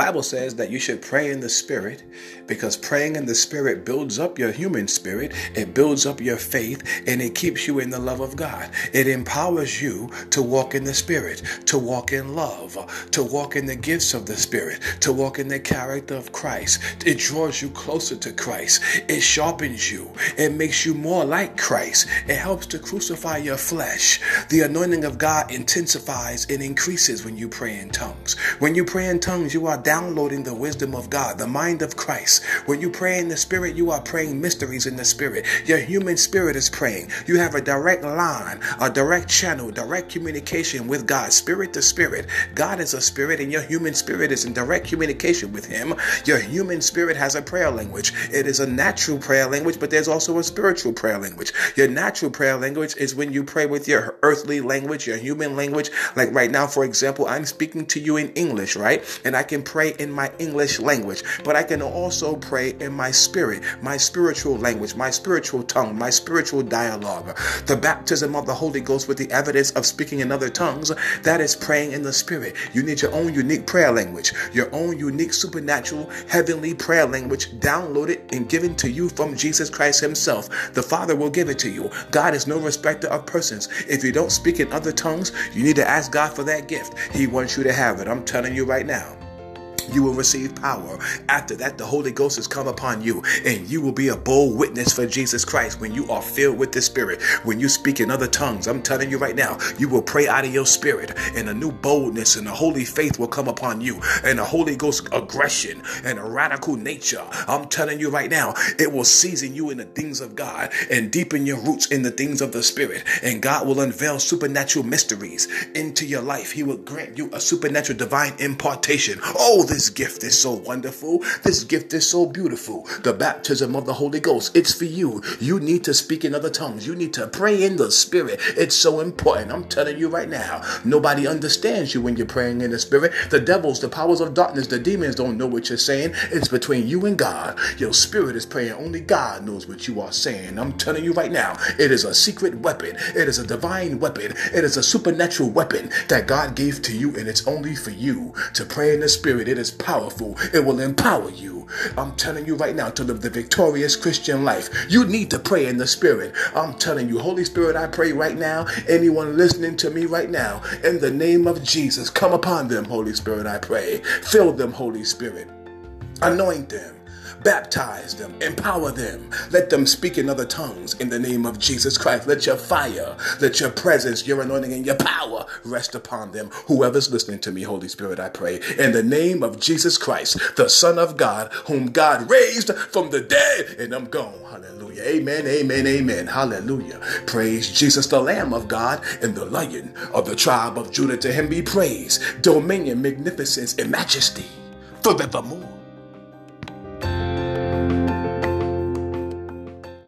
Bible says that you should pray in the Spirit because praying in the Spirit builds up your human spirit, it builds up your faith, and it keeps you in the love of God. It empowers you to walk in the Spirit, to walk in love, to walk in the gifts of the Spirit, to walk in the character of Christ. It draws you closer to Christ, it sharpens you, it makes you more like Christ, it helps to crucify your flesh. The anointing of God intensifies and increases when you pray in tongues. When you pray in tongues, you are downloading the wisdom of God, the mind of Christ. When you pray in the Spirit, you are praying mysteries in the Spirit. Your human spirit is praying. You have a direct line, a direct channel, direct communication with God, spirit to spirit. God is a spirit, and your human spirit is in direct communication with Him. Your human spirit has a prayer language. It is a natural prayer language, but there's also a spiritual prayer language. Your natural prayer language is when you pray with your earthly language, your human language. Like right now, for example, I'm speaking to you in English, right? And I can pray in my English language, but I can also pray in my spirit, my spiritual language, my spiritual tongue, my spiritual dialogue. The baptism of the Holy Ghost with the evidence of speaking in other tongues, that is praying in the spirit. You need your own unique prayer language, your own unique supernatural heavenly prayer language downloaded and given to you from Jesus Christ Himself. The Father will give it to you. God is no respecter of persons. If you don't speak in other tongues, you need to ask God for that gift. He wants you to have it. I'm telling you right now you will receive power. After that, the Holy Ghost has come upon you, and you will be a bold witness for Jesus Christ when you are filled with the Spirit. When you speak in other tongues, I'm telling you right now, you will pray out of your spirit, and a new boldness and a holy faith will come upon you, and a Holy Ghost aggression and a radical nature. I'm telling you right now, it will season you in the things of God and deepen your roots in the things of the Spirit, and God will unveil supernatural mysteries into your life. He will grant you a supernatural divine impartation. Oh, this gift is so wonderful. This gift is so beautiful. The baptism of the Holy Ghost, it's for you. You need to speak in other tongues. You need to pray in the Spirit. It's so important. I'm telling you right now. Nobody understands you when you're praying in the Spirit. The devils, the powers of darkness, the demons don't know what you're saying. It's between you and God. Your spirit is praying. Only God knows what you are saying. I'm telling you right now. It is a secret weapon. It is a divine weapon. It is a supernatural weapon that God gave to you, and it's only for you to pray in the Spirit. It is powerful. It will empower you. I'm telling you right now to live the victorious Christian life. You need to pray in the Spirit. I'm telling you, Holy Spirit, I pray right now. Anyone listening to me right now, in the name of Jesus, come upon them, Holy Spirit, I pray. Fill them, Holy Spirit. Anoint them Baptize them, empower them. Let them speak in other tongues in the name of Jesus Christ. Let your fire, let your presence, your anointing, and your power rest upon them. Whoever's listening to me, Holy Spirit, I pray. In the name of Jesus Christ, the Son of God, whom God raised from the dead, and I'm gone. Hallelujah. Amen, amen, amen. Hallelujah. Praise Jesus, the Lamb of God, and the Lion of the tribe of Judah. To him be praise, dominion, magnificence, and majesty forevermore.